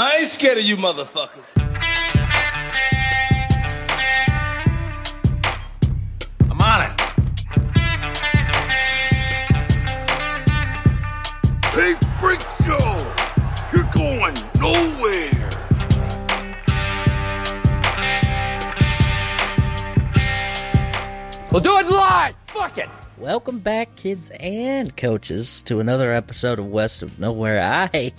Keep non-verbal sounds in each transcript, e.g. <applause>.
I ain't scared of you motherfuckers. I'm on it. Hey, Freak Show! You're going nowhere! We'll do it live. Fuck it. Welcome back, kids and coaches, to another episode of West of Nowhere. I,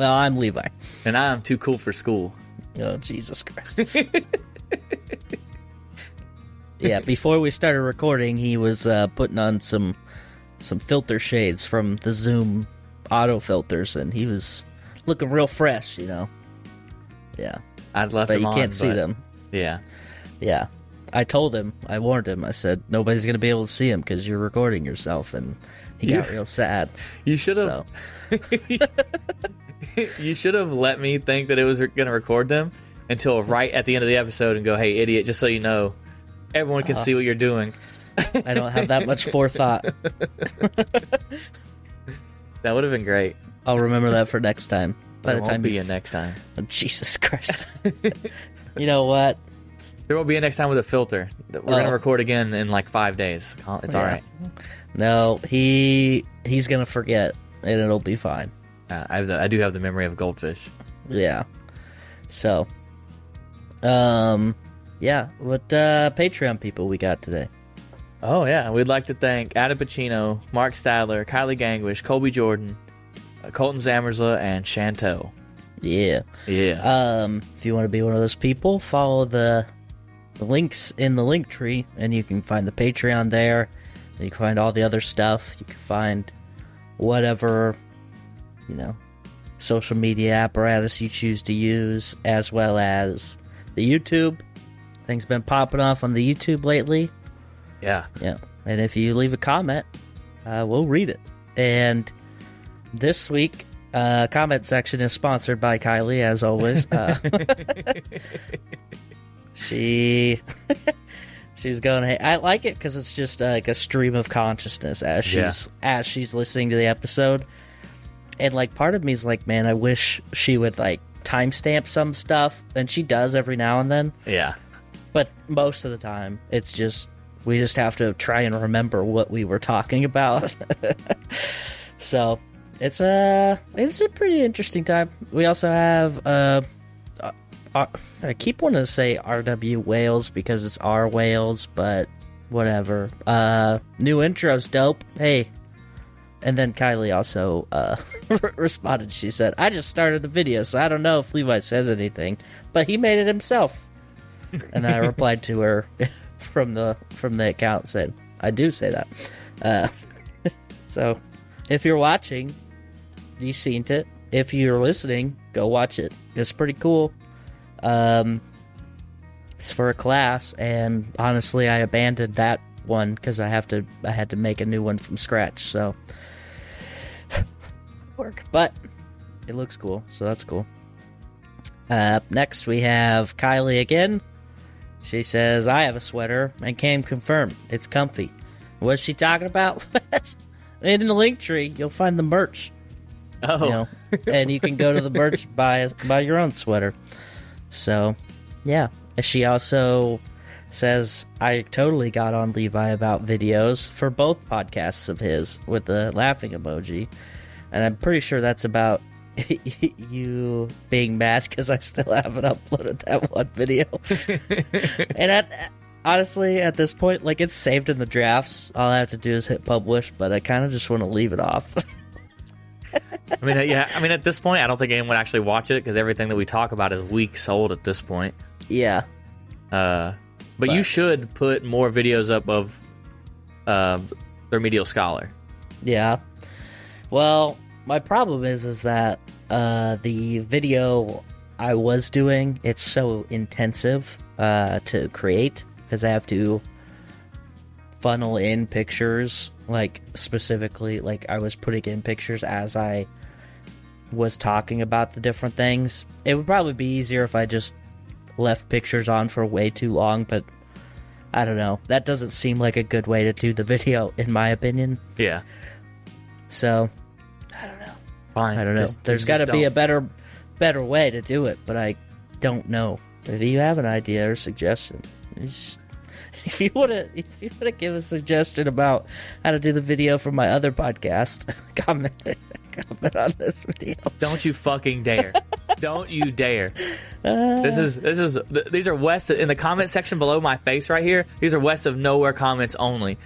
well, I'm Levi. And I'm too cool for school. Oh, Jesus Christ. <laughs> yeah, before we started recording, he was uh, putting on some some filter shades from the Zoom auto filters, and he was looking real fresh, you know. Yeah, I'd left but them you can't see them. Yeah. Yeah, I told him, I warned him. I said nobody's gonna be able to see him because you're recording yourself, and he got real sad. <laughs> You should have. So <laughs> <laughs> You should have let me think that it was going to record them until right at the end of the episode and go, "Hey, idiot! Just so you know, everyone can uh-huh. see what you're doing." <laughs> I don't have that much forethought. <laughs> That would have been great. I'll remember that for next time. By There the won't time be you- a next time. Oh, Jesus Christ. you know what? There will be a next time with a filter. We're going Oh. to record again in like five days. It's all Yeah. right. No, he he's gonna forget, and it'll be fine. Uh, I, have the, I do have the memory of goldfish. Yeah. So, um, yeah. What uh Patreon people we got today? Oh yeah, we'd like to thank Adam Pacino, Mark Stadler, Kylie Gangwish, Colby Jordan, uh, Colton Zamersla, and Chantel. Yeah. Yeah. Um, if you want to be one of those people, follow the, the links in the link tree, and you can find the Patreon there. You can find all the other stuff. You can find whatever, you know, social media apparatus you choose to use, as well as the YouTube. Things been popping off on the YouTube lately. yeah. Yeah. And if you leave a comment, uh, we'll read it. And this week, uh, comment section is sponsored by Kylie, as always. Uh, <laughs> she <laughs> she's going. Hey, I like it because it's just uh, like a stream of consciousness as she's Yeah. as she's listening to the episode. And like, part of me is like, man, I wish she would like timestamp some stuff, and she does every now and then. Yeah. but most of the time it's just we just have to try and remember what we were talking about. <laughs> So it's a it's a pretty interesting time. We also have uh, uh, uh i keep wanting to say rw wales because it's our wales but whatever. Uh new intro's dope. Hey and then Kylie also uh, <laughs> responded. She said, "I just started the video, so I don't know if Levi says anything, but he made it himself." and I replied to her <laughs> from the from the account said, "I do say that." Uh, <laughs> so, if you're watching, you've seen it. If you're listening, go watch it. It's pretty cool. Um, it's for a class, and honestly, I abandoned that one because I have to. I had to make a new one from scratch. So, work, but it looks cool, so that's cool. Uh, up next, we have Kylie again. She says, I have a sweater and can confirmed. it's comfy. What's she talking about? <laughs> In the link tree, you'll find the merch. Oh. You know, and you can go to the merch <laughs> buy buy your own sweater. So, yeah. She also says I totally got on Levi about videos for both podcasts of his with the laughing emoji, and I'm pretty sure that's about <laughs> you being mad because I still haven't uploaded that one video. <laughs> and at, honestly, at this point, like it's saved in the drafts. All I have to do is hit publish, but I kind of just want to leave it off. <laughs> I mean, uh, yeah. I mean, at this point, I don't think anyone would actually watch it because everything that we talk about is weeks old at this point. yeah, Uh, but, But- you should put more videos up of uh, the remedial scholar. Yeah. Well, my problem is is that uh, the video I was doing it's so intensive uh, to create because I have to funnel in pictures like specifically like I was putting in pictures as I was talking about the different things. It would probably be easier if I just left pictures on for way too long, but I don't know. That doesn't seem like a good way to do the <laughs> video in my opinion. Yeah. So Fine. I don't know. Just- There's just got to be a don't. better better way to do it, but I don't know. If you have an idea or suggestion, just- <laughs> if you want to, if you want to give a suggestion about how to do the video for my other podcast, <laughs> comment <laughs> comment on this video. Don't you fucking dare! Don't you dare! Uh, this is this is th- these are west in the comment section below my face right here. These are west of nowhere comments only.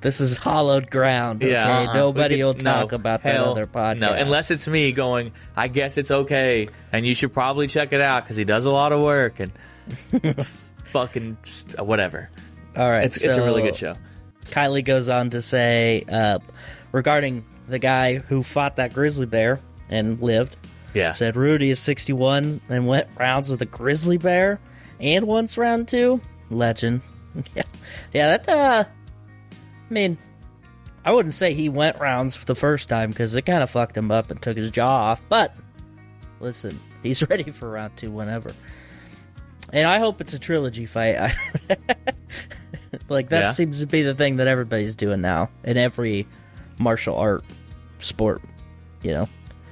This is hollowed ground. Okay? Yeah, uh-uh. nobody We will could- no, talk about that hell other podcast. No, unless it's me going. I guess it's okay, and you should probably check it out because he does a lot of work and <laughs> fucking whatever. all right, It's it's a really good show. Kylie goes on to say uh, regarding the guy who fought that grizzly bear and lived. Yeah, Said Rudy is 61 and went rounds with a grizzly bear and once round two. Legend. yeah, <laughs> yeah. That. uh I mean, I wouldn't say he went rounds the first time because it kind of fucked him up and took his jaw off. But listen, <laughs> he's ready for round two whenever. And I hope it's a trilogy fight. <laughs> Like that Yeah. seems to be the thing that everybody's doing now in every martial art sport. You know,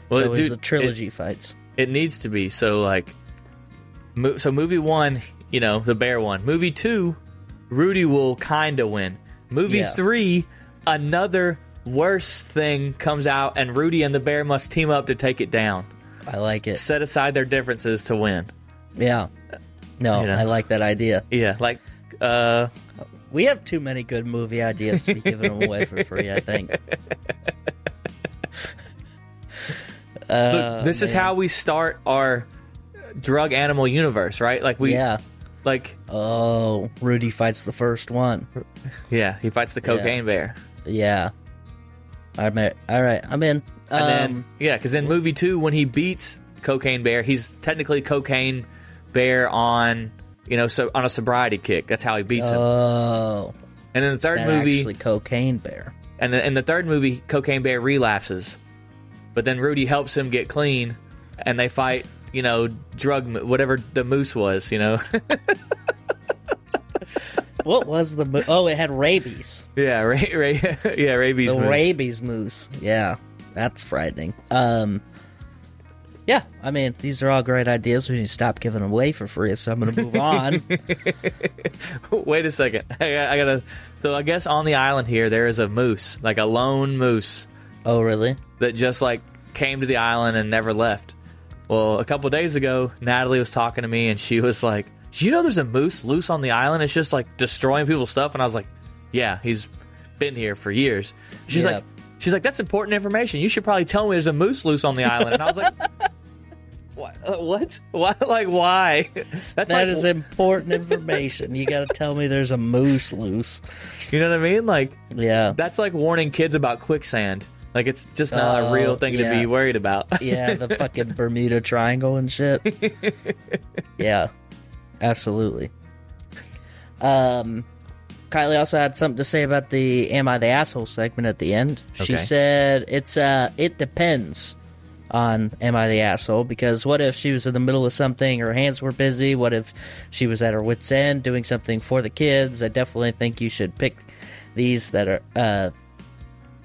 well, so it's dude, the trilogy fights. It, it needs to be so like. Mo- so movie one, you know, the bear one. Movie two, Rudy will kind of win. Movie Yeah. three, another worse thing comes out, and Rudy and the bear must team up to take it down. I like it. Set aside their differences to win. Yeah. No, You know. I like that idea. Yeah, like uh We have too many good movie ideas to be giving them away for free, I think. <laughs> look, this is how we start our drug animal universe, right? Like we yeah. Like Oh, Rudy fights the first one. yeah, he fights the cocaine bear. Yeah. I'm a- all right. I'm in. And um, then yeah, cuz in movie 2 when he beats cocaine bear, he's technically cocaine bear on you know, so on a sobriety kick. That's how he beats him. oh, And in the third that movie, actually cocaine bear. and then in the third movie, Cocaine Bear relapses, but then Rudy helps him get clean, and they fight. You know, drug whatever the moose was. You know, <laughs> What was the? Mo- oh, it had rabies. yeah, ra- ra- <laughs> yeah, rabies. the moose. rabies moose. Yeah, that's frightening. Um, yeah, I mean these are all great ideas. We need to stop giving them away for free. So I'm going to move on. <laughs> Wait a second, I, got- I gotta. So I guess on the island here there is a moose, like a lone moose oh, really? that just like came to the island and never left. Well, a couple days ago, Natalie was talking to me and she was like, "Do you know there's a moose loose on the island? It's just like destroying people's stuff." And I was like, "Yeah, he's been here for years." She's Yeah. like, "She's like, that's important information. You should probably tell me there's a moose loose on the island." And I was like, <laughs> "What? Uh, what? Why? Like why? <laughs> That's That like, is important information. You got to tell me there's a moose loose. you know what I mean? Like Yeah, that's like warning kids about quicksand. Like it's just not a Oh, real thing to be worried about." yeah, the <laughs> fucking Bermuda Triangle and shit. Yeah, absolutely. Um, Kylie also had something to say about the "Am I the asshole?" segment at the end. She said it's uh, it depends on "Am I the asshole?" because what if she was in the middle of something, her hands were busy? What if she was at her wits' end doing something for the kids? I definitely think you should pick these that are uh,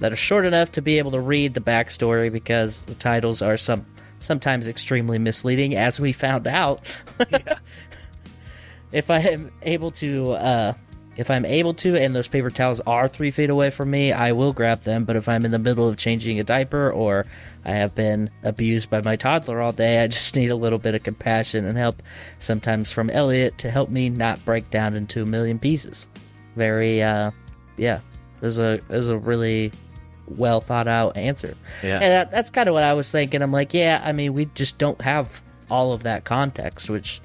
that are short enough to be able to read the backstory because the titles are some sometimes extremely misleading, as we found out. <laughs> <laughs> if I am able to, uh, if I'm able to, and those paper towels are three feet away from me, I will grab them. But if I'm in the middle of changing a diaper or I have been abused by my toddler all day, I just <laughs> need a little bit of compassion and help, sometimes from Elliot, to help me not break down into a million pieces. Very, uh, yeah, there's a there's a really well thought out answer. Yeah. And that, that's kind of what I was thinking. I'm like, yeah, I mean, we just don't have all of that context, which,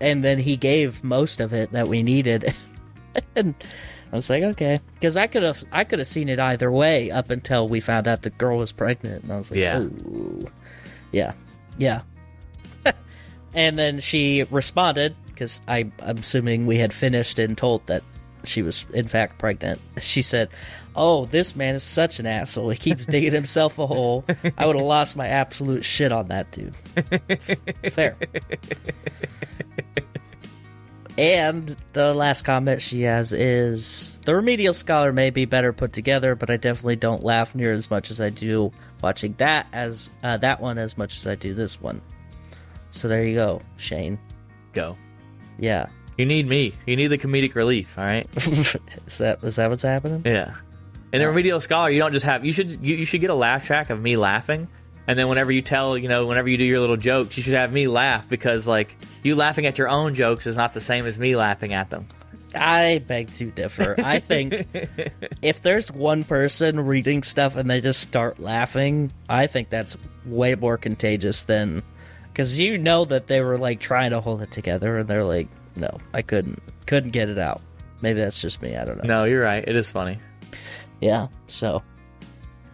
and then he gave most of it that we needed. <laughs> and I was like, okay, because I could have, I could have seen it either way up until we found out the girl was pregnant, and I was like, Yeah. Ooh. yeah, yeah. <laughs> and then she responded because I'm assuming we had finished and told that she was in fact pregnant. She said, "Oh, this man is such an asshole. He keeps digging himself a hole. I would have lost my absolute shit on that dude." Fair. And the last comment she has is the remedial scholar may be better put together, but I definitely don't laugh near as much as I do watching that as uh, that one as much as I do this one. So there you go, Shane. Go. Yeah, You need me. You need the comedic relief. All right. <laughs> is that is that what's happening? Yeah. And the remedial scholar, you don't just have you should you, you should get a laugh track of me laughing, and then whenever you tell you know whenever you do your little jokes, you should have me laugh because like you laughing at your own jokes is not the same as me laughing at them. I beg to differ. I think <laughs> if there's one person reading stuff and they just start laughing, I think that's way more contagious than because you know that they were like trying to hold it together and they're like, no, I couldn't, couldn't get it out. Maybe that's just me. I don't know. No, you're right. It is funny. Yeah. So,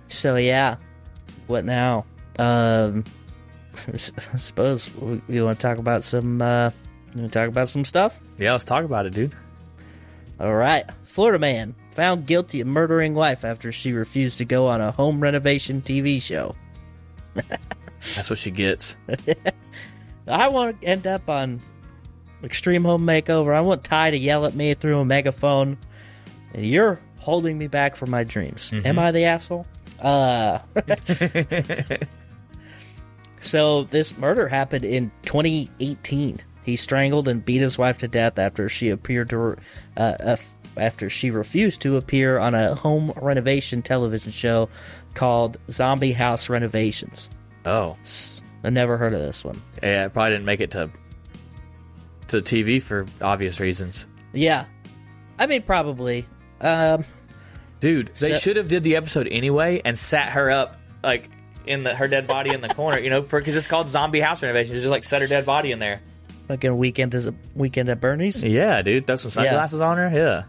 so yeah. What now? Um, <laughs> I suppose we, we want to talk about some. Uh, you want to talk about some stuff? Yeah, let's talk about it, dude. All right. Florida man found guilty of murdering wife after she refused to go on a home renovation TV show. <laughs> That's what she gets. <laughs> I want to end up on Extreme Home Makeover. I want Ty to yell at me through a megaphone. And you're holding me back from my dreams. Am I the asshole? Uh. <laughs> so this murder happened in 2018. He strangled and beat his wife to death after she appeared to, uh, uh, after she refused to appear on a home renovation television show called Zombie House Renovations. Oh, I never heard of this one. yeah. It probably didn't make it to to TV for obvious reasons. Yeah, I mean probably. Um, Dude, they So- should have did the episode anyway and sat her up like in the her dead body in the corner. You know, for because it's called zombie house renovation. Just like set her dead body in there. fucking weekend is a weekend at Bernie's. Yeah, dude. Throw some sunglasses on her. Yeah.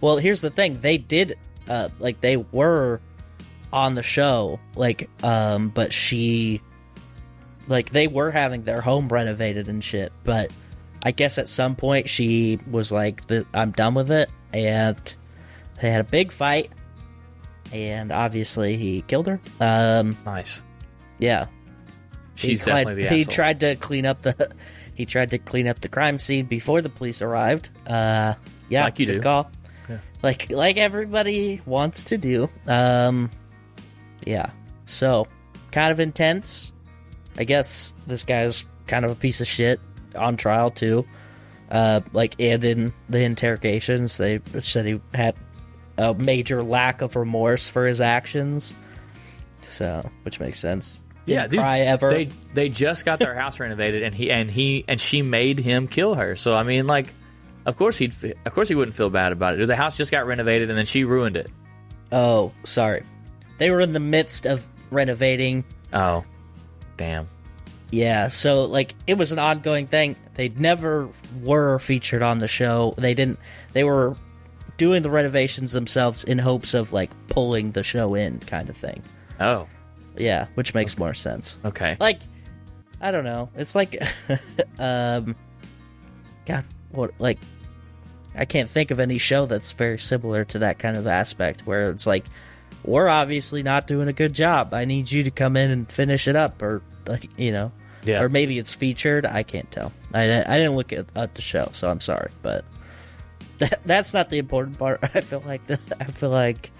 Well, here's the thing: they did, uh, like they were on the show, like, um, but she, like, they were having their home renovated and shit. But I guess at some point she was like, "The I'm done with it," and they had a big fight, and obviously he killed her. Um, Nice. yeah, She's he tried, definitely the he asshole. tried to clean up the <laughs> he tried to clean up the crime scene before the police arrived. Uh, yeah, Like you do. Call. Like like everybody wants to do. Um, yeah. So kind of intense. I guess this guy's kind of a piece of shit on trial too. Uh, like and in the interrogations, they said he had a major lack of remorse for his actions. So, which makes sense. yeah, Didn't dude. cry ever. They they just got their house renovated and he and he and she made him kill her. So I mean, like, of course he'd of course he wouldn't feel bad about it. The house just got renovated and then she ruined it. Oh, sorry. They were in the midst of renovating. Oh, damn. Yeah, so like it was an ongoing thing. They never were featured on the show. They didn't. They were doing the renovations themselves in hopes of like pulling the show in, kind of thing. Oh, Yeah, which makes more sense. okay. Like, I don't know. It's like, <laughs> um, God, what like. I can't think of any show that's very similar to that kind of aspect where it's like we're obviously not doing a good job. I need you to come in and finish it up or like, you know. Yeah. Or maybe it's featured, I can't tell. I, I didn't look at, at the show, so I'm sorry, but <laughs> that, that's not the important part. <laughs> I feel like the, I feel like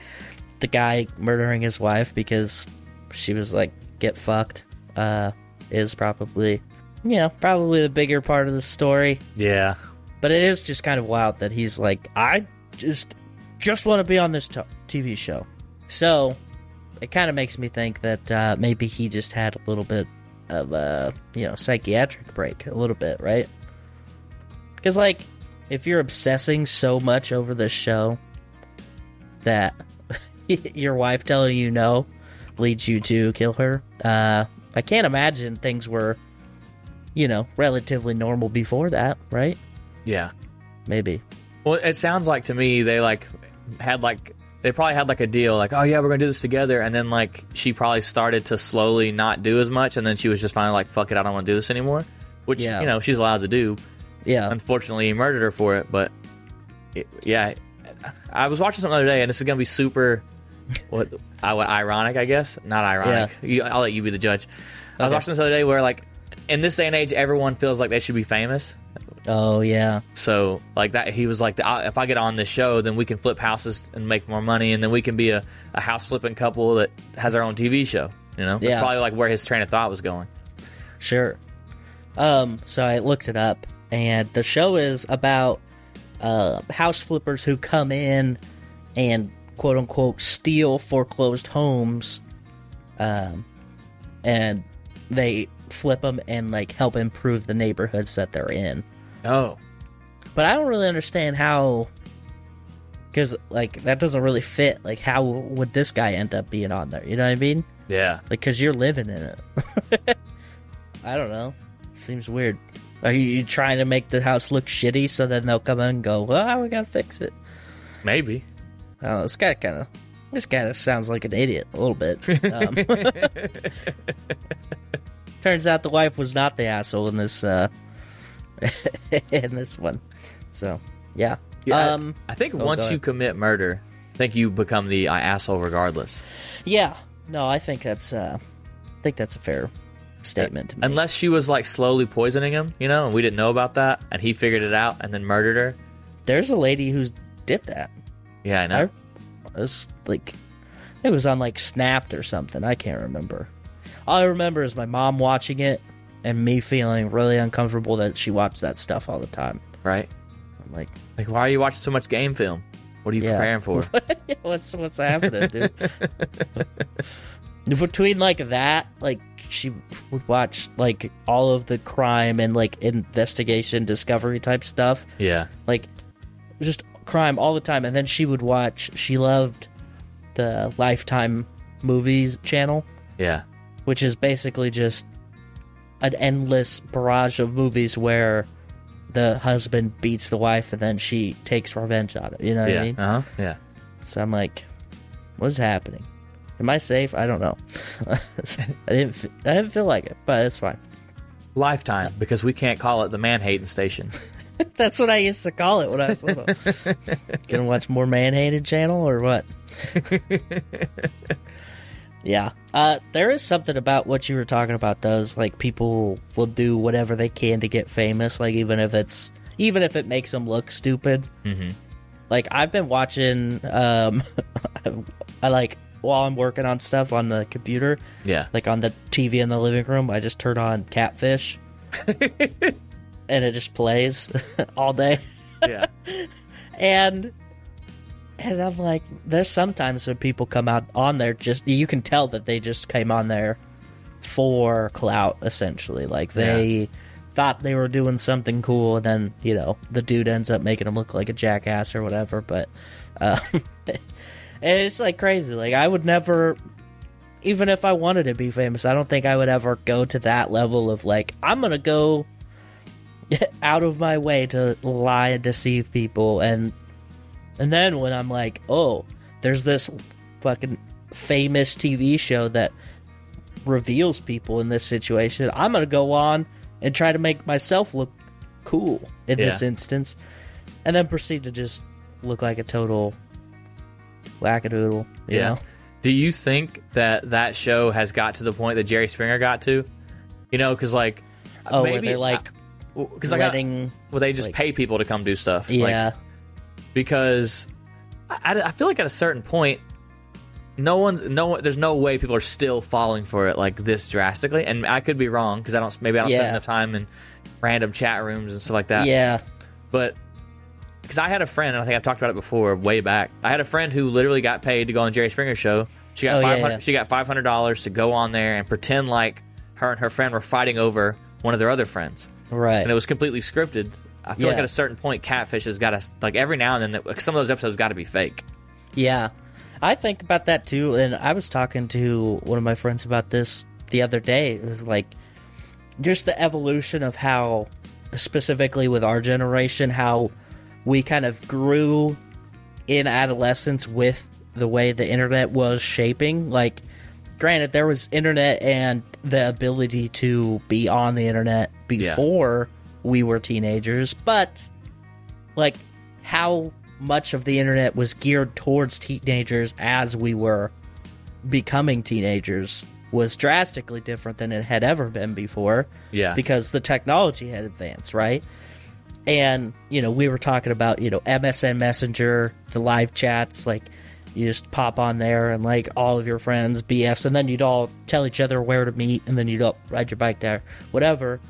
the guy murdering his wife because she was like get fucked uh is probably you know, probably the bigger part of the story. Yeah. But it is just kind of wild that he's like, I just just want to be on this t- TV show. So it kind of makes me think that uh, maybe he just had a little bit of a you know psychiatric break, a little bit, right? Because like, if you're obsessing so much over this show that <laughs> your wife telling you no leads you to kill her, uh, I can't imagine things were, you know, relatively normal before that, right? Yeah. Maybe. Well, it sounds like to me they like had like they probably had like a deal like oh yeah we're gonna do this together and then like she probably started to slowly not do as much and then she was just finally like fuck it I don't want to do this anymore, which Yeah. you know she's allowed to do. Yeah. Unfortunately, he murdered her for it, but it, yeah, I was watching something the other day and this is gonna be super what, I, what ironic I guess not ironic. You, I'll let you be the judge. I was watching this the other day where like in this day and age everyone feels like they should be famous. Oh yeah. So like that, he was like, "I- if I get on this show, then we can flip houses and make more money, and then we can be a, a house flipping couple that has our own TV show. You know, that's probably like where his train of thought was going. Sure. Um, so I looked it up, and the show is about uh, house flippers who come in and quote unquote steal foreclosed homes, um, and they flip them and like help improve the neighborhoods that they're in. Oh, But I don't really understand how, because like that doesn't really fit. Like, how would this guy end up being on there? You know what I mean? yeah. Like, because you're living in it. <laughs> I don't know. Seems weird. Are you, trying to make the house look shitty so then they'll come in and go, well, we gotta fix it? Maybe. I don't know. This guy kind of. This guy sounds like an idiot a little bit. <laughs> Um, <laughs> turns out the wife was not the asshole in this uh, <laughs> in this one. So yeah. Yeah, I- um. I think oh, once you commit murder, I think you become the uh, asshole regardless. Yeah. No, I think that's. Uh, I think that's a fair statement to. Unless she was like slowly poisoning him, you know, and we didn't know about that, and he figured it out and then murdered her. There's a lady who did that. Yeah, I know. I was like, it was on like Snapped or something. I can't remember. All I remember is my mom watching it and me feeling really uncomfortable that she watched that stuff all the time. Right? I'm like, Like, why are you watching so much game film? What are you Yeah. preparing for? <laughs> what's what's happening, dude? <laughs> Between like that, like she would watch like all of the crime and like investigation, discovery type stuff. yeah. like just crime all the time and then she would watch she loved the lifetime movies channel Yeah. which is basically just an endless barrage of movies where the husband beats the wife and then she takes revenge on it you know what yeah. i mean Uh huh. Yeah. so i'm like what is happening am i safe i don't know <laughs> i didn't f- i didn't feel like it but it's fine Lifetime, because we can't call it the man hating station. <laughs> That's what I used to call it when I was little. <laughs> Gonna watch more man hated channel or what? Yeah. Uh there is something about what you were talking about those like people will do whatever they can to get famous, like even if it's even if it makes them look stupid. Mm-hmm. Like I've been watching um <laughs> I like while I'm working on stuff on the computer, Yeah. like on the TV in the living room, I just turn on Catfish. <laughs> and it just plays <laughs> all day. yeah. And and I'm like, there's sometimes when people come out on there, just you can tell that they just came on there for clout, essentially. Like they thought they were doing something cool, and then you know the dude ends up making them look like a jackass or whatever. But uh, <laughs> it's like crazy. Like I would never. Even if I wanted to be famous, I don't think I would ever go to that level of like I'm gonna go <laughs> out of my way to lie and deceive people and and then when I'm like, oh, there's this fucking famous TV show that reveals people in this situation, I'm gonna go on and try to make myself look cool in this instance, and then proceed to just look like a total wackadoodle. You Yeah. know? Do you think that that show has got to the point that Jerry Springer got to? You know, because like, Oh, maybe they like because like, I- letting. well, they just like- pay people to come do stuff. Like, yeah, because I, I feel like at a certain point, no one, no one, there's no way people are still falling for it like this drastically. And I could be wrong because I don't, maybe I don't Yeah. spend enough time in random chat rooms and stuff like that. yeah, But because I had a friend, and I think I've talked about it before, way back. I had a friend who literally got paid to go on Jerry Springer show. She got Oh, yeah, five hundred. yeah. She got five hundred dollars to go on there and pretend like her and her friend were fighting over one of their other friends, right. and it was completely scripted. I feel like at a certain point, Catfish has got to like every now and then. like, Some of those episodes got to be fake. Yeah. I think about that too, and I was talking to one of my friends about this the other day. It was like just the evolution of how, specifically with our generation, how we kind of grew in adolescence with the way the internet was shaping. Like, granted, there was internet and the ability to be on the internet before we were teenagers, but like how much of the internet was geared towards teenagers as we were becoming teenagers was drastically different than it had ever been before. Yeah. Because the technology had advanced, right? And, you know, we were talking about, you know, MSN Messenger, the live chats, like you just pop on there and like all of your friends BS, and then you'd all tell each other where to meet, and then you'd all ride your bike there, whatever.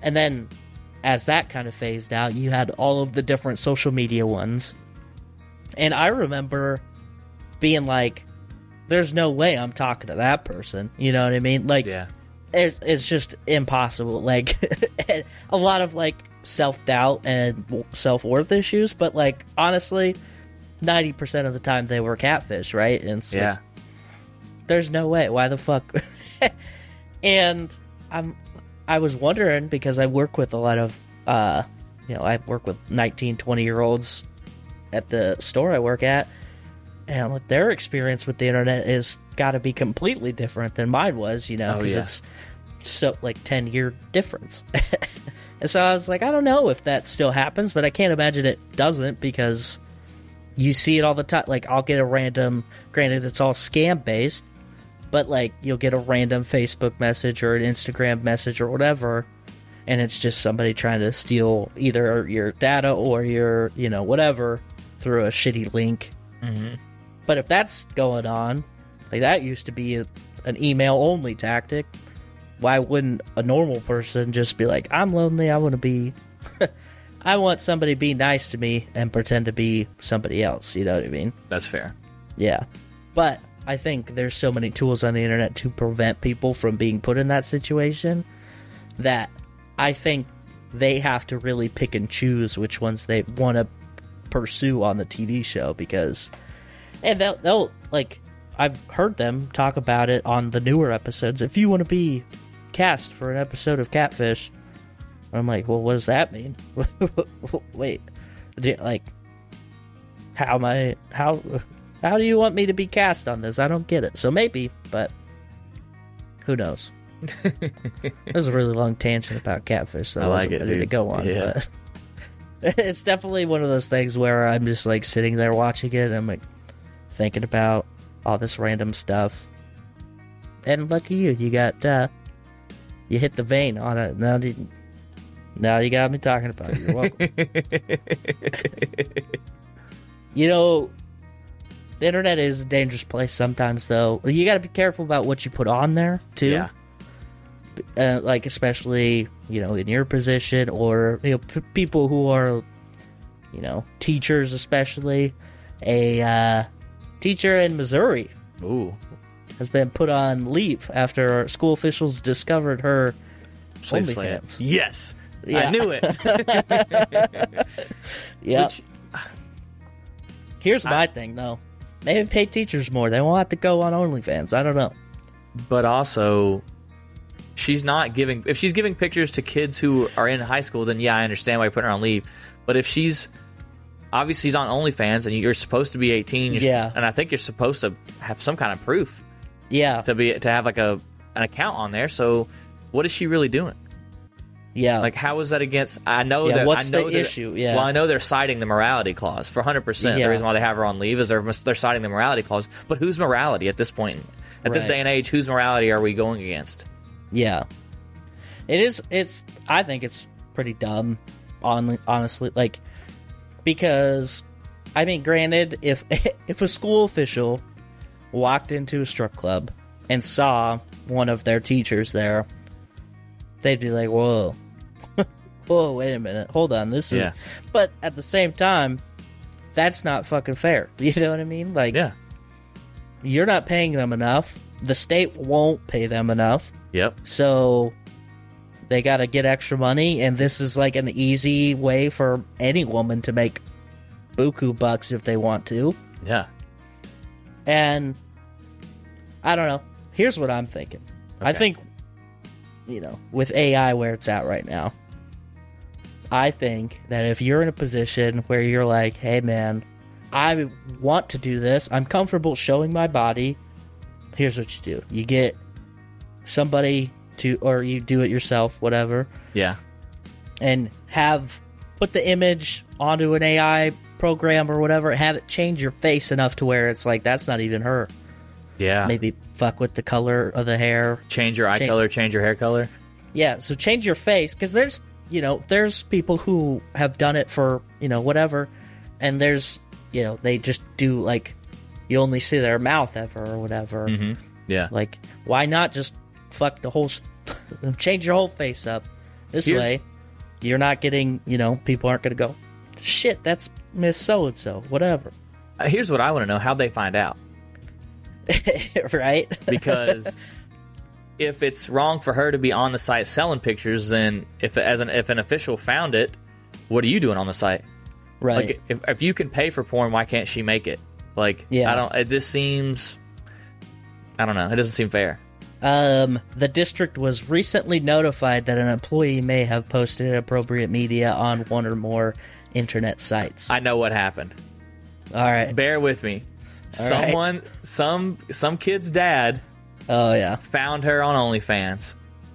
And then as that kind of phased out, you had all of the different social media ones. And I remember being like, there's no way I'm talking to that person. You know what I mean? Like, Yeah. it's, it's just impossible. <laughs> Like, a lot of like self doubt and self worth issues, but like, honestly, 90% of the time they were catfish, right? And like, Yeah. there's no way. Why the fuck? <laughs> and I'm I was wondering because I work with a lot of uh you know, I work with 19, 20 year olds at the store I work at and what their experience with the internet is got to be completely different than mine was, you know, Oh, because yeah. it's so like 10 year difference. <laughs> and so I was like, I don't know if that still happens, but I can't imagine it doesn't because you see it all the time. Like, I'll get a random, granted, it's all scam based, but like, you'll get a random Facebook message or an Instagram message or whatever, and it's just somebody trying to steal either your data or your, you know, whatever through a shitty link. Mm-hmm. But if that's going on, like that used to be a, an email only tactic. Why wouldn't a normal person just be like, I'm lonely, I want to be. <laughs> I want somebody to be nice to me and pretend to be somebody else. You know what I mean? That's fair. Yeah. But I think there's so many tools on the internet to prevent people from being put in that situation that I think they have to really pick and choose which ones they want to pursue on the TV show because and they'll, they'll like I've heard them talk about it on the newer episodes. If you want to be cast for an episode of Catfish, I'm like, well, what does that mean? <laughs> Wait, like, how am I? How how do you want me to be cast on this? I don't get it. So maybe, but who knows? this is a really long tangent about Catfish, so I, I like wasn't it, ready to go on. Yeah. But <laughs> it's definitely one of those things where I'm just like sitting there watching it. And I'm like thinking about all this random stuff. And lucky you, you got uh you hit the vein on it. Now, you- now you got me talking about it. You're welcome. <laughs> you know, the internet is a dangerous place sometimes, though. You got to be careful about what you put on there too Yeah. uh, like especially you know in your position or you know p- people who are you know teachers especially a uh, teacher in missouri Ooh. has been put on leave after school officials discovered her OnlyFans. Yes. Yeah. I knew it. <laughs> yeah Which, here's my thing though maybe pay teachers more they won't have to go on onlyfans i don't know but also, she's not giving. If she's giving pictures to kids who are in high school, then yeah, I understand why you're putting her on leave. But if she's obviously she's on OnlyFans and you're supposed to be 18, you're, Yeah. and I think you're supposed to have some kind of proof yeah to be to have like a an account on there. So, what is she really doing? Yeah Like, how is that against? I know Yeah, that. what's I know the issue? Yeah. Well, I know they're citing the morality clause for 100. percent Yeah. The reason why they have her on leave is they're they're citing the morality clause. But whose morality at this point? At this day and age, whose morality are we going against? Yeah. It is it's I think it's pretty dumb on honestly like because I mean granted if <laughs> if a school official walked into a strip club and saw one of their teachers there they'd be like, "Whoa. <laughs> Whoa, wait a minute. Hold on. This is Yeah. But at the same time that's not fucking fair. <laughs> You know what I mean? Like Yeah. you're not paying them enough. The state won't pay them enough. Yep. So they got to get extra money, and this is like an easy way for any woman to make buku bucks if they want to. Yeah. And I don't know. Here's what I'm thinking. I think, you know, with AI where it's at right now, I think that if you're in a position where you're like, hey, man, I want to do this, I'm comfortable showing my body, here's what you do. You get somebody to, or you do it yourself, whatever, Yeah. and have put the image onto an AI program or whatever, have it change your face enough to where it's like, that's not even her Yeah. maybe fuck with the color of the hair. change your eye Change- color, change your hair color. Yeah, so change your face because there's you know there's people who have done it for you know whatever, and there's you know they just do like you only see their mouth ever or whatever. Yeah. Like, why not just fuck the whole, <laughs> change your whole face up? This Here's- way, you're not getting, you know, people aren't going to go, shit, that's Miss So and so, whatever. Uh, Here's what I want to know: How'd they find out? <laughs> right? Because <laughs> if it's wrong for her to be on the site selling pictures, then if as an if an official found it, what are you doing on the site? right. Like if if you can pay for porn, why can't she make it? Like Yeah. I don't. It just seems. I don't know. It doesn't seem fair. Um, the district was recently notified that an employee may have posted inappropriate media on one or more internet sites. I know what happened. All right. Bear with me. All right. Someone, some some kid's dad Oh yeah. found her on OnlyFans,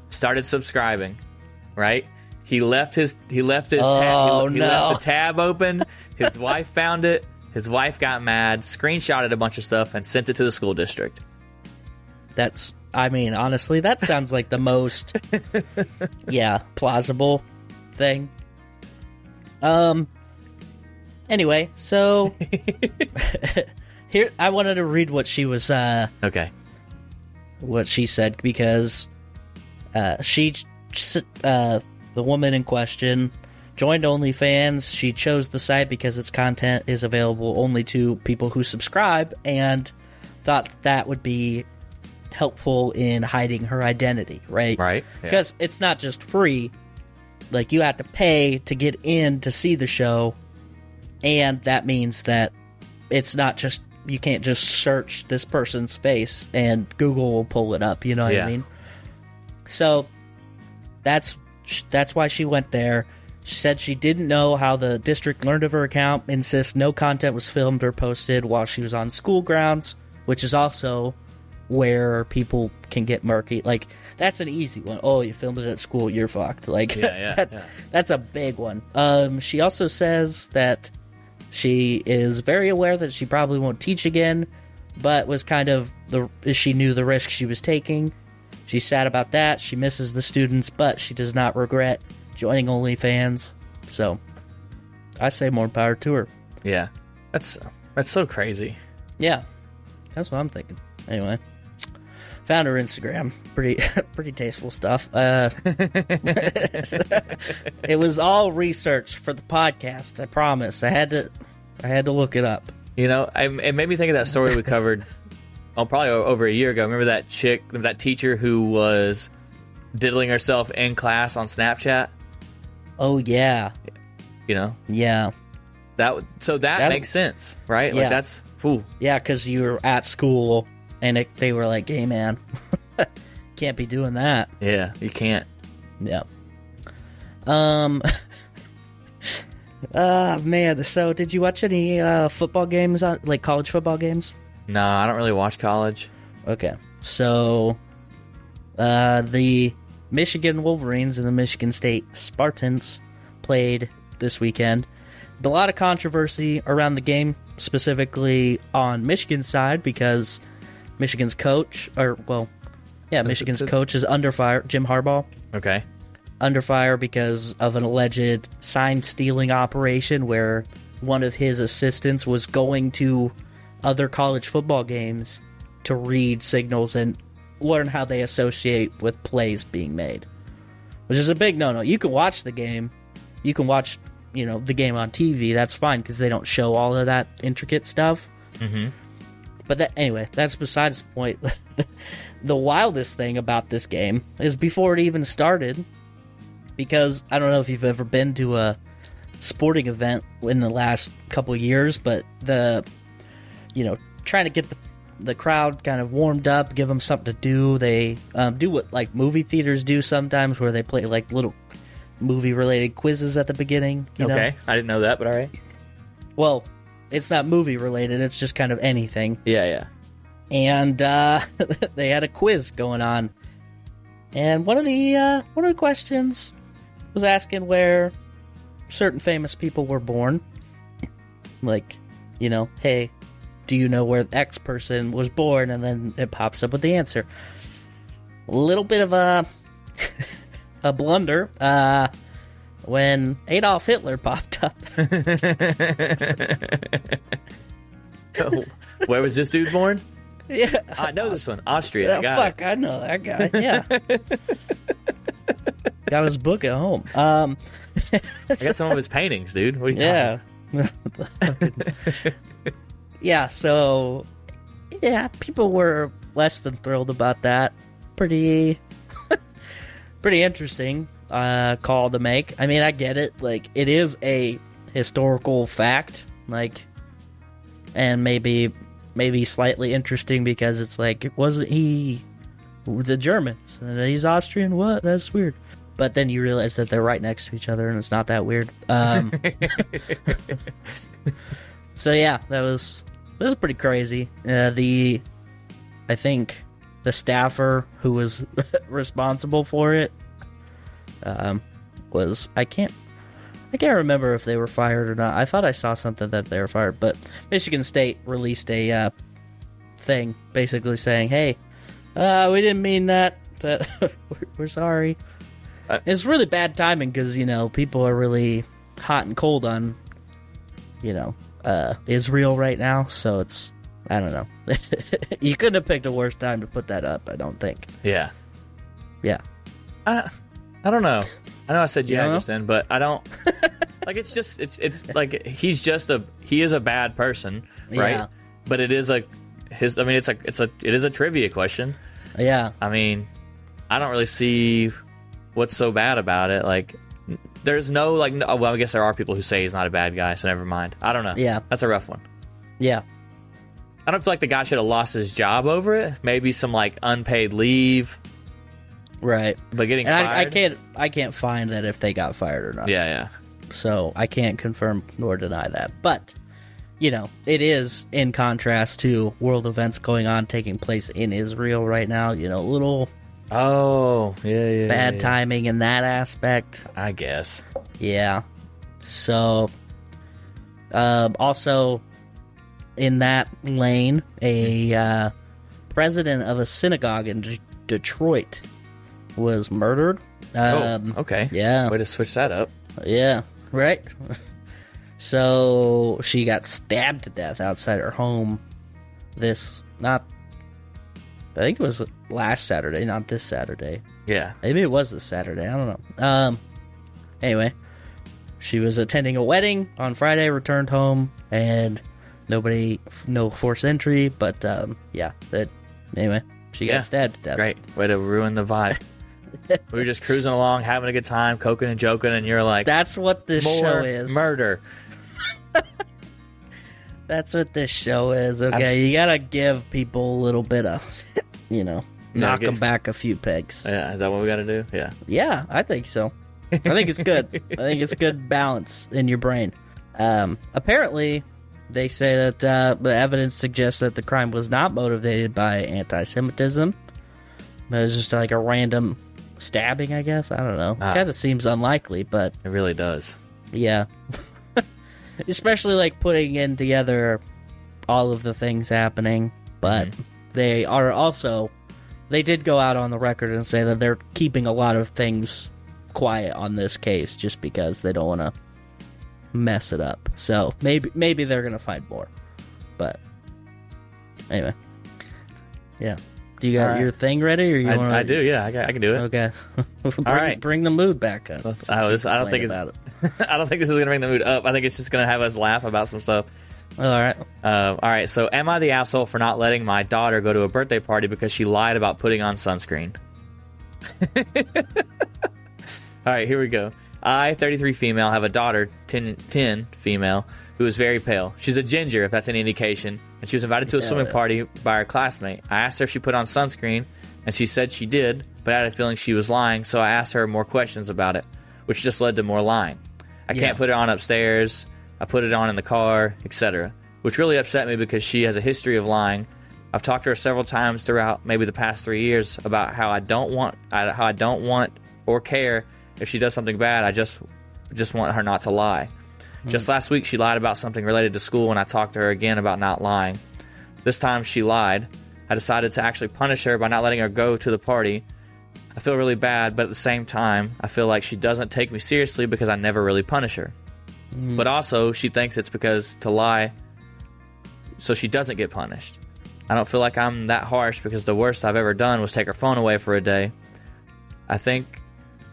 started subscribing, right? He left his he left his tab, Oh, he, he no. left the tab open. <laughs> His wife found it. His wife got mad, screenshotted a bunch of stuff, and sent it to the school district. That's. I mean, honestly, that sounds like the most, <laughs> yeah, plausible thing. Um. Anyway, so <laughs> here I wanted to read what she was uh Okay, what she said because uh, she uh, the woman in question joined OnlyFans. She chose the site because its content is available only to people who subscribe, and thought that would be helpful in hiding her identity. Right? Right, yeah. Because it's not just free. Like you have to pay to get in to see the show, and that means that it's not just you can't just search this person's face and Google will pull it up. You know what Yeah. I mean? So that's that's why she went there. She said she didn't know how the district learned of her account. Insists no content was filmed or posted while she was on school grounds, which is also where people can get murky. Like that's an easy one. Oh, you filmed it at school, you're fucked. Like Yeah, yeah, <laughs> that's yeah. that's a big one. Um, she also says that she is very aware that she probably won't teach again, but was kind of the she knew the risk she was taking. She's sad about that. She misses the students, but she does not regret joining OnlyFans. So, I say more power to her. yeah, that's that's so crazy. Yeah, that's what I'm thinking. Anyway, found her Instagram. Pretty <laughs> pretty tasteful stuff. Uh, <laughs> it was all research for the podcast. I promise. I had to I had to look it up. You know, I, it made me think of that story we covered, <laughs> oh, probably over a year ago. Remember that chick, that teacher who was diddling herself in class on Snapchat? Oh yeah, You know, yeah, that so that, That- makes sense, right? Yeah. Like that's ooh, yeah. Because you were at school and it, they were like, "Hey man, <laughs> can't be doing that." yeah, you can't. Yeah. Um. <laughs> Ah man. So, did you watch any uh, football games on like college football games? No, I don't really watch college. Okay. So, uh, the Michigan Wolverines and the Michigan State Spartans played this weekend. A lot of controversy around the game, specifically on Michigan's side, because Michigan's coach, or well, yeah, Michigan's it- coach is under fire. Jim Harbaugh Okay, under fire because of an alleged sign stealing operation where one of his assistants was going to other college football games to read signals and learn how they associate with plays being made. Which is a big no no. You can watch the game. You can watch, you know, the game on TV. That's fine because they don't show all of that intricate stuff. Mm-hmm. But that, anyway, that's besides the point. <laughs> the wildest thing about this game is before it even started, because I don't know if you've ever been to a sporting event in the last couple years, but the you know trying to get the the crowd kind of warmed up, give them something to do. They um, do what like movie theaters do sometimes, where they play like little movie related quizzes at the beginning. You know? okay, I didn't know that, but all right. Well, it's not movie related. It's just kind of anything Yeah, yeah. and uh, <laughs> they had a quiz going on. And one of the uh, one of the questions was asking where certain famous people were born. Like, you know, hey, do you know where X person was born? And then it pops up with the answer. A little bit of a <laughs> a blunder uh, when Adolf Hitler popped up. <laughs> Where was this dude born? Yeah. I know this one. Austria. I Yeah, got fuck, I know that guy. Yeah. got his book at home. Um. <laughs> I got some of his paintings, dude. What are you talking yeah. <laughs> yeah, so yeah, people were less than thrilled about that. Pretty pretty interesting uh call to make. I mean, I get it. Like it is a historical fact, like and maybe maybe slightly interesting because it's like wasn't he the Germans? He's Austrian. What? That's weird. But then you realize that they're right next to each other, and it's not that weird. Um, <laughs> so yeah, that was that was pretty crazy. Uh, the I think the staffer who was <laughs> responsible for it um, was I can't I can't remember if they were fired or not. I thought I saw something that they were fired, but Michigan State released a uh, thing basically saying, "Hey, uh, we didn't mean that, <laughs> but we're, we're sorry." Uh, it's really bad timing because you know people are really hot and cold on you know uh, Israel right now, so it's I don't know. <laughs> you couldn't have picked a worse time to put that up. I don't think. Yeah. Yeah, I, I don't know. I know I said yeah don't just then, but I don't. <laughs> like it's just it's it's like he's just a he is a bad person, right? Yeah. But it is a his. I mean, it's a it's a it is a trivia question. yeah, I mean, I don't really see what's so bad about it. Like, there's no like. No, well, I guess there are people who say he's not a bad guy, so never mind. I don't know. Yeah. that's a rough one. yeah. I don't feel like the guy should have lost his job over it. Maybe some like unpaid leave, Right. but getting And fired. I, I can't I can't find that if they got fired or not. Yeah, yeah. So I can't confirm nor deny that. But you know, it is in contrast to world events going on taking place in Israel right now. You know, little Oh, yeah, yeah. bad yeah. timing in that aspect. I guess. Yeah. So, um, also in that lane, a uh, president of a synagogue in D- Detroit was murdered. Um, oh, okay. yeah. Way to switch that up. Yeah, right. <laughs> so she got stabbed to death outside her home. This not, I think it was last Saturday, not this Saturday. Yeah. Maybe it was this Saturday. I don't know. Um. Anyway, she was attending a wedding on Friday. Returned home and nobody, no forced entry. But um, yeah, that anyway, she got Yeah. stabbed to death. Great. Way to ruin the vibe. <laughs> <laughs> we were just cruising along, having a good time, coking and joking, and you're like, That's what this show is. murder. <laughs> That's what this show is. Okay, I've- you gotta give people a little bit of, you know, knock them back a few pegs. Yeah, is that what we got to do? Yeah. Yeah, I think so. I think it's good. I think it's good balance in your brain. Um, apparently, they say that uh, the evidence suggests that the crime was not motivated by anti-Semitism. But it's just like a random stabbing, I guess. I don't know. Ah. Kind of seems unlikely, but It really does. yeah. <laughs> Especially like putting in together all of the things happening, but they are also they did go out on the record and say that they're keeping a lot of things quiet on this case just because they don't want to mess it up. So maybe maybe they're going to find more. But anyway. Yeah. Do you got All right. your thing ready or you I, want I do, yeah. I, I can do it. Okay. <laughs> bring, right. bring the mood back up. I, was, I don't think it's. it. <laughs> I don't think this is gonna bring the mood up. I think it's just gonna have us laugh about some stuff. All right. Uh, all right. So, am I the asshole for not letting my daughter go to a birthday party because she lied about putting on sunscreen? <laughs> all right. Here we go. I, 33 female, have a daughter, 10, 10 female, who is very pale. She's a ginger, if that's an indication, and she was invited to a swimming yeah. party by her classmate. I asked her if she put on sunscreen, and she said she did, but I had a feeling she was lying, so I asked her more questions about it, which just led to more lying. I Yeah. can't put it on upstairs. I put it on in the car, etc. Which really upset me because she has a history of lying. I've talked to her several times throughout maybe the past three years about how I don't want how I don't want or care if she does something bad. I just just want her not to lie. Just last week she lied about something related to school and I talked to her again about not lying. This time she lied. I decided to actually punish her by not letting her go to the party. I feel really bad, but at the same time, I feel like she doesn't take me seriously because I never really punish her. Mm. But also, she thinks it's because to lie, so she doesn't get punished. I don't feel like I'm that harsh because the worst I've ever done was take her phone away for a day. I think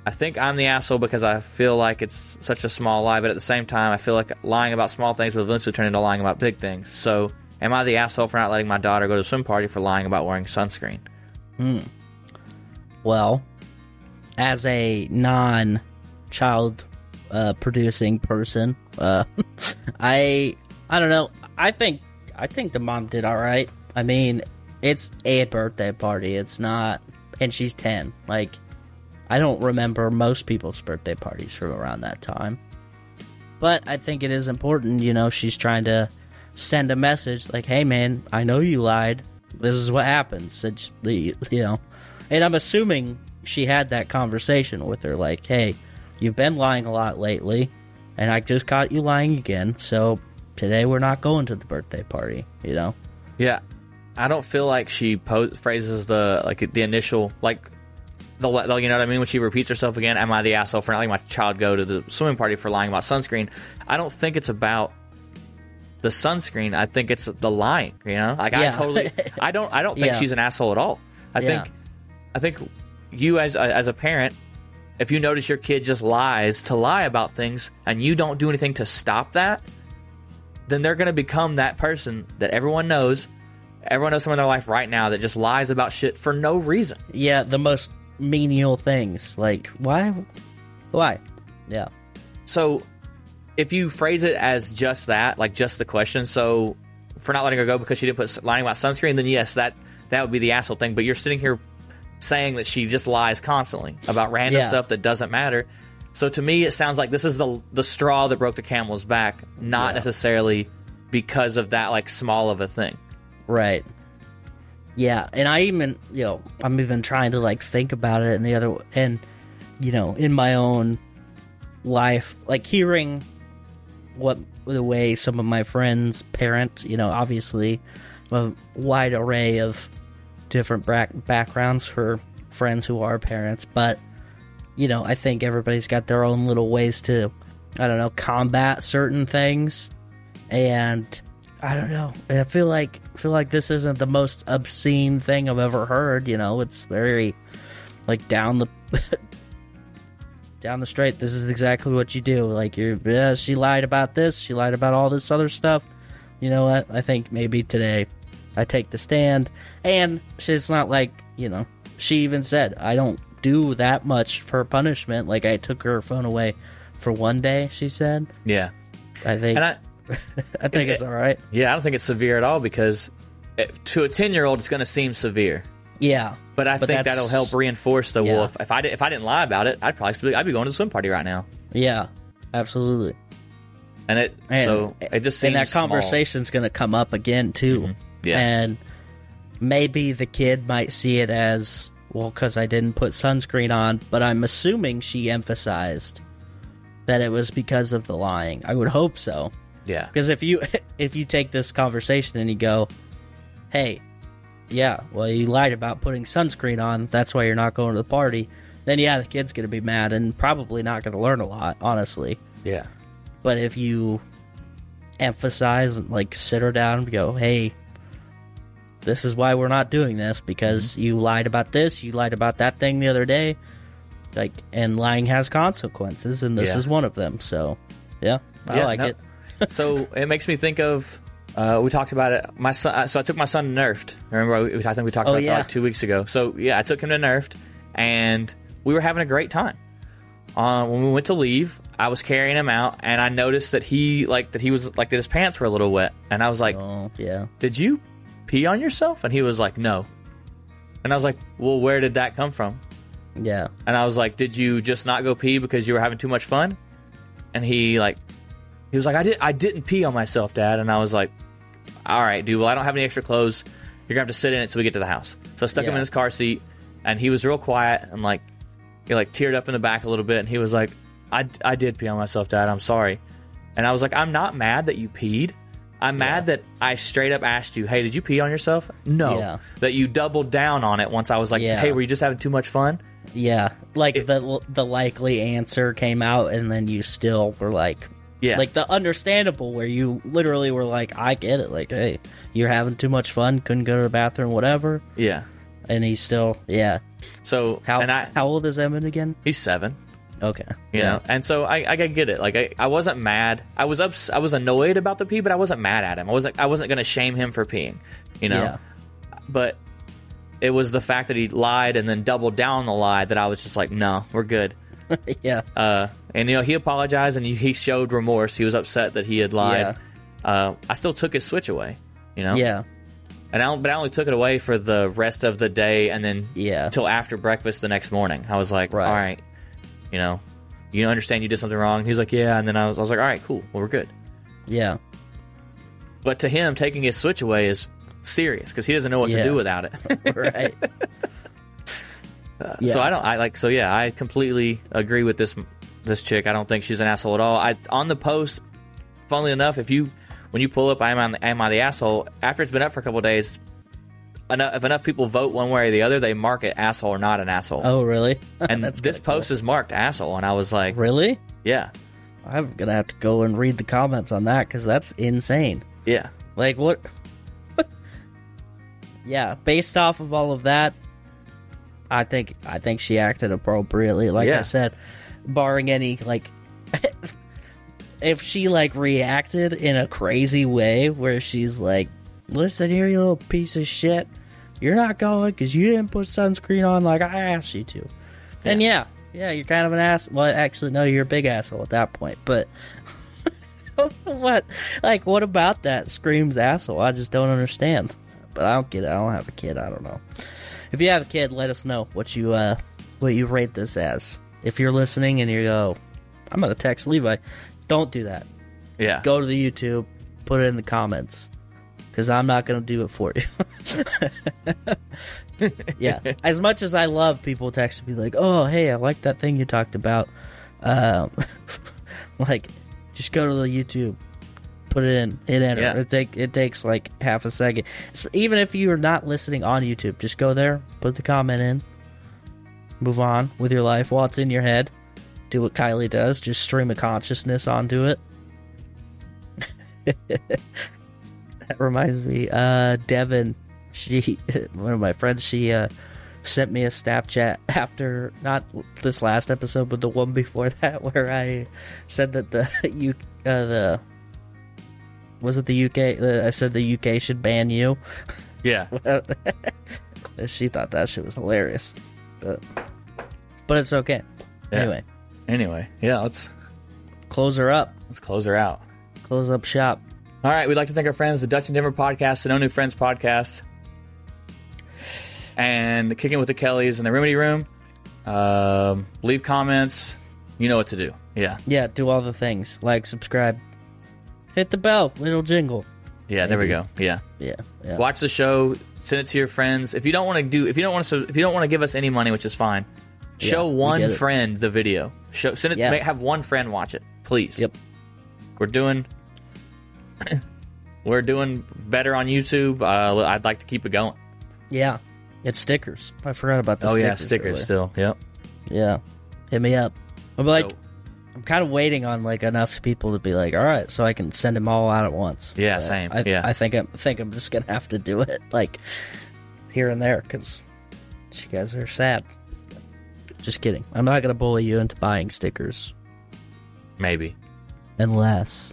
I think I'm the asshole because I feel like it's such a small lie, but at the same time, I feel like lying about small things will eventually turn into lying about big things. So, am I the asshole for not letting my daughter go to a swim party for lying about wearing sunscreen? Hmm. Well, as a non child uh, producing person, uh, <laughs> I I don't know. I think I think the mom did all right. I mean, it's a birthday party. It's not, and she's ten. Like, I don't remember most people's birthday parties from around that time. But I think it is important. You know, she's trying to send a message like, "Hey, man, I know you lied. This is what happens." It's the you know, and I'm assuming she had that conversation with her, like, "Hey, you've been lying a lot lately, and I just caught you lying again. So today we're not going to the birthday party." You know? Yeah, I don't feel like she po- phrases the like the initial like the, you know what I mean when she repeats herself again. Am I the asshole for not letting my child go to the swimming party for lying about sunscreen? I don't think it's about the sunscreen. I think it's the lying. You know, like I totally. <laughs> I don't. I don't think Yeah. she's an asshole at all. I Yeah. think. I think you as as a parent. If you notice your kid just lies to lie about things and you don't do anything to stop that, then they're going to become that person that everyone knows. Everyone knows someone in their life right now that just lies about shit for no reason. Yeah, the most menial things. Like, why? Why? Yeah. So if you phrase it as just that, like just the question, so for not letting her go because she didn't put lying about sunscreen, then yes, that that would be the asshole thing. But you're sitting here saying that she just lies constantly about random Yeah. stuff that doesn't matter. So to me, it sounds like this is the the straw that broke the camel's back, not Yeah. necessarily because of that like small of a thing. Right. Yeah, and I even, you know, I'm even trying to like think about it and the other and you know, in my own life, like hearing what the way some of my friends parent, you know, obviously a wide array of different back- backgrounds for friends who are parents, but you know, I think everybody's got their own little ways to I don't know, combat certain things and I don't know. I feel like I feel like this isn't the most obscene thing I've ever heard. You know, it's very like down the <laughs> down the straight. This is exactly what you do. Like you're, yeah, she lied about this. She lied about all this other stuff. You know what? I think maybe today I take the stand, and it's not like you know. She even said I don't do that much for punishment. Like I took her phone away for one day. She said. Yeah. I think And I, I think it's all right. yeah, I don't think it's severe at all because eh, to a 10-year-old it's going to seem severe. Yeah, But I But think that'll help reinforce the Yeah. wolf. If I did, if I didn't lie about it, I'd probably be, I'd be going to the swim party right now. Yeah, absolutely. And it And, so it just seems and that conversation's going to come up again too. Mm-hmm. Yeah. and maybe the kid might see it as well because I didn't put sunscreen on, but I'm assuming she emphasized that it was because of the lying. I would hope so. Yeah, Because if you <laughs> if you take this conversation and you go, "Hey, yeah, well you lied about putting sunscreen on. That's why you're not going to the party." Then yeah, the kid's going to be mad and probably not going to learn a lot, honestly. yeah, But if you emphasize, and like, sit her down and go, hey, this is why we're not doing this because mm-hmm. you lied about this, you lied about that thing the other day. Like, and lying has consequences, and this Yeah. is one of them. So, yeah, I Yeah, like no. it. So it makes me think of. Uh, we talked about it. My son. So I took my son to Nerfed. Remember, we, I think we talked Oh, about yeah. that like two weeks ago. So yeah, I took him to Nerfed, and we were having a great time. Uh, when we went to leave, I was carrying him out, and I noticed that he like that he was like that his pants were a little wet, and I was like, Oh, yeah. "Did you pee on yourself?" And he was like, "No." And I was like, "Well, where did that come from?" Yeah. And I was like, "Did you just not go pee because you were having too much fun?" And he like, he was like, "I did. I didn't pee on myself, Dad." And I was like, "All right, dude. Well, I don't have any extra clothes. You're gonna have to sit in it till we get to the house." So I stuck him in his car seat, and he was real quiet and like, he like teared up in the back a little bit, and he was like, "I I did pee on myself, Dad. I'm sorry." And I was like, "I'm not mad that you peed." I'm mad that I straight up asked you, "Hey, did you pee on yourself?" No. Yeah. That you doubled down on it once I was like, Yeah. "Hey, were you just having too much fun?" Yeah. Like, the, the likely answer came out, and then you still were like, Yeah. Like the understandable where you literally were like, I get it. Like, hey, you're having too much fun, couldn't go to the bathroom, whatever. Yeah. And he's still, yeah. So How and I how old is Emmett again? he's seven. Okay. You know, and so I, I get it. Like I, I wasn't mad. I was ups, I was annoyed about the pee, but I wasn't mad at him. I wasn't I wasn't gonna shame him for peeing. You know, Yeah. but it was the fact that he lied and then doubled down on the lie that I was just like, no, we're good. <laughs> yeah. Uh, and you know, he apologized and he showed remorse. He was upset that he had lied. Uh, I still took his switch away. You know, Yeah. and I, but I only took it away for the rest of the day and then Yeah. until after breakfast the next morning. I was like, Right. all right, you know, you understand you did something wrong. He's like, yeah, and then I was, I was like, all right, cool, well, we're good. Yeah. But to him, taking his switch away is serious because he doesn't know what Yeah. to do without it. <laughs> right. <laughs> So I don't. I like. So yeah, I completely agree with this this chick. I don't think she's an asshole at all. I on the post. Funnily enough, if you when you pull up, I'm on, am I the asshole? After it's been up for a couple of days, enough, if enough people vote one way or the other, they mark it asshole or not an asshole. Oh, really? <laughs> and That's this kinda cool. post is marked asshole, and I was like, Really? yeah, I'm gonna have to go and read the comments on that because that's insane. yeah, Like what? <laughs> yeah, based off of all of that, I think I think she acted appropriately. Like Yeah. I said, barring any like, <laughs> if she like reacted in a crazy way where she's like, "Listen here, you little piece of shit, you're not going because you didn't put sunscreen on like I asked you to," then yeah, yeah, you're kind of an ass. Well, actually, no, you're a big asshole at that point, but. <laughs> what like what about that screams asshole? I just don't understand. But i don't get it. I don't have a kid. I don't know. If you have a kid let us know what you uh what you rate this as if you're listening and you go i'm gonna text levi don't do that. Yeah. go to the youtube put it in the comments because i'm not gonna do it for you. <laughs> Yeah. <laughs> As much as i love people texting me like oh hey i like that thing you talked about um <laughs> like just go to the youtube put it in hit enter. Yeah. it take it takes like half a second. So even if you are not listening on youtube just go there put the comment in move on with your life while it's in your head. Do what kylie does. Just stream a consciousness onto it. <laughs> That reminds me uh devin she <laughs> one of my friends she uh sent me a snapchat <laughs> after not this last episode but the one before that where i said that the you uh, the was it the uk i said the uk should ban you. Yeah. she thought that shit was hilarious but but it's okay Yeah. anyway Anyway, yeah. Let's close her up let's close her out. close up shop All right, we'd like to thank our friends, the Dutch and Denver podcast, the No New Friends podcast, and the Kicking with the Kellys in the Remedy Room. Um, leave comments. You know what to do. Yeah, yeah do all the things like subscribe hit the bell little jingle yeah. There we go. Yeah. yeah yeah Watch the show. Send it to your friends. If you don't want to do, if you don't want to, if you don't want to give us any money, which is fine, show we one friend the video. Show, send it. Yeah. Make, have one friend watch it, please. Yep. We're doing. we're doing better on YouTube. Uh, I'd like to keep it going. Yeah, it's stickers. I forgot about the oh stickers. yeah, stickers earlier. still. Yep. Yeah, hit me up. I'm like, So- I'm kind of waiting on like enough people to be like, all right, so I can send them all out at once. Yeah, But same. I, Yeah. I think I'm think I'm just gonna have to do it like here and there because you guys are sad. Just kidding. I'm not gonna bully you into buying stickers Maybe. unless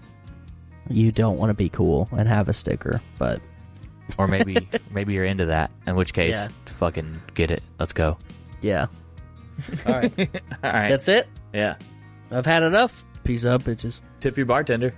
you don't want to be cool and have a sticker. But Or <laughs> maybe maybe you're into that. In which case, Yeah. fucking get it. Let's go. yeah. <laughs> All right, <laughs> All right. that's it. yeah. I've had enough. Peace out, bitches. Tip your bartender.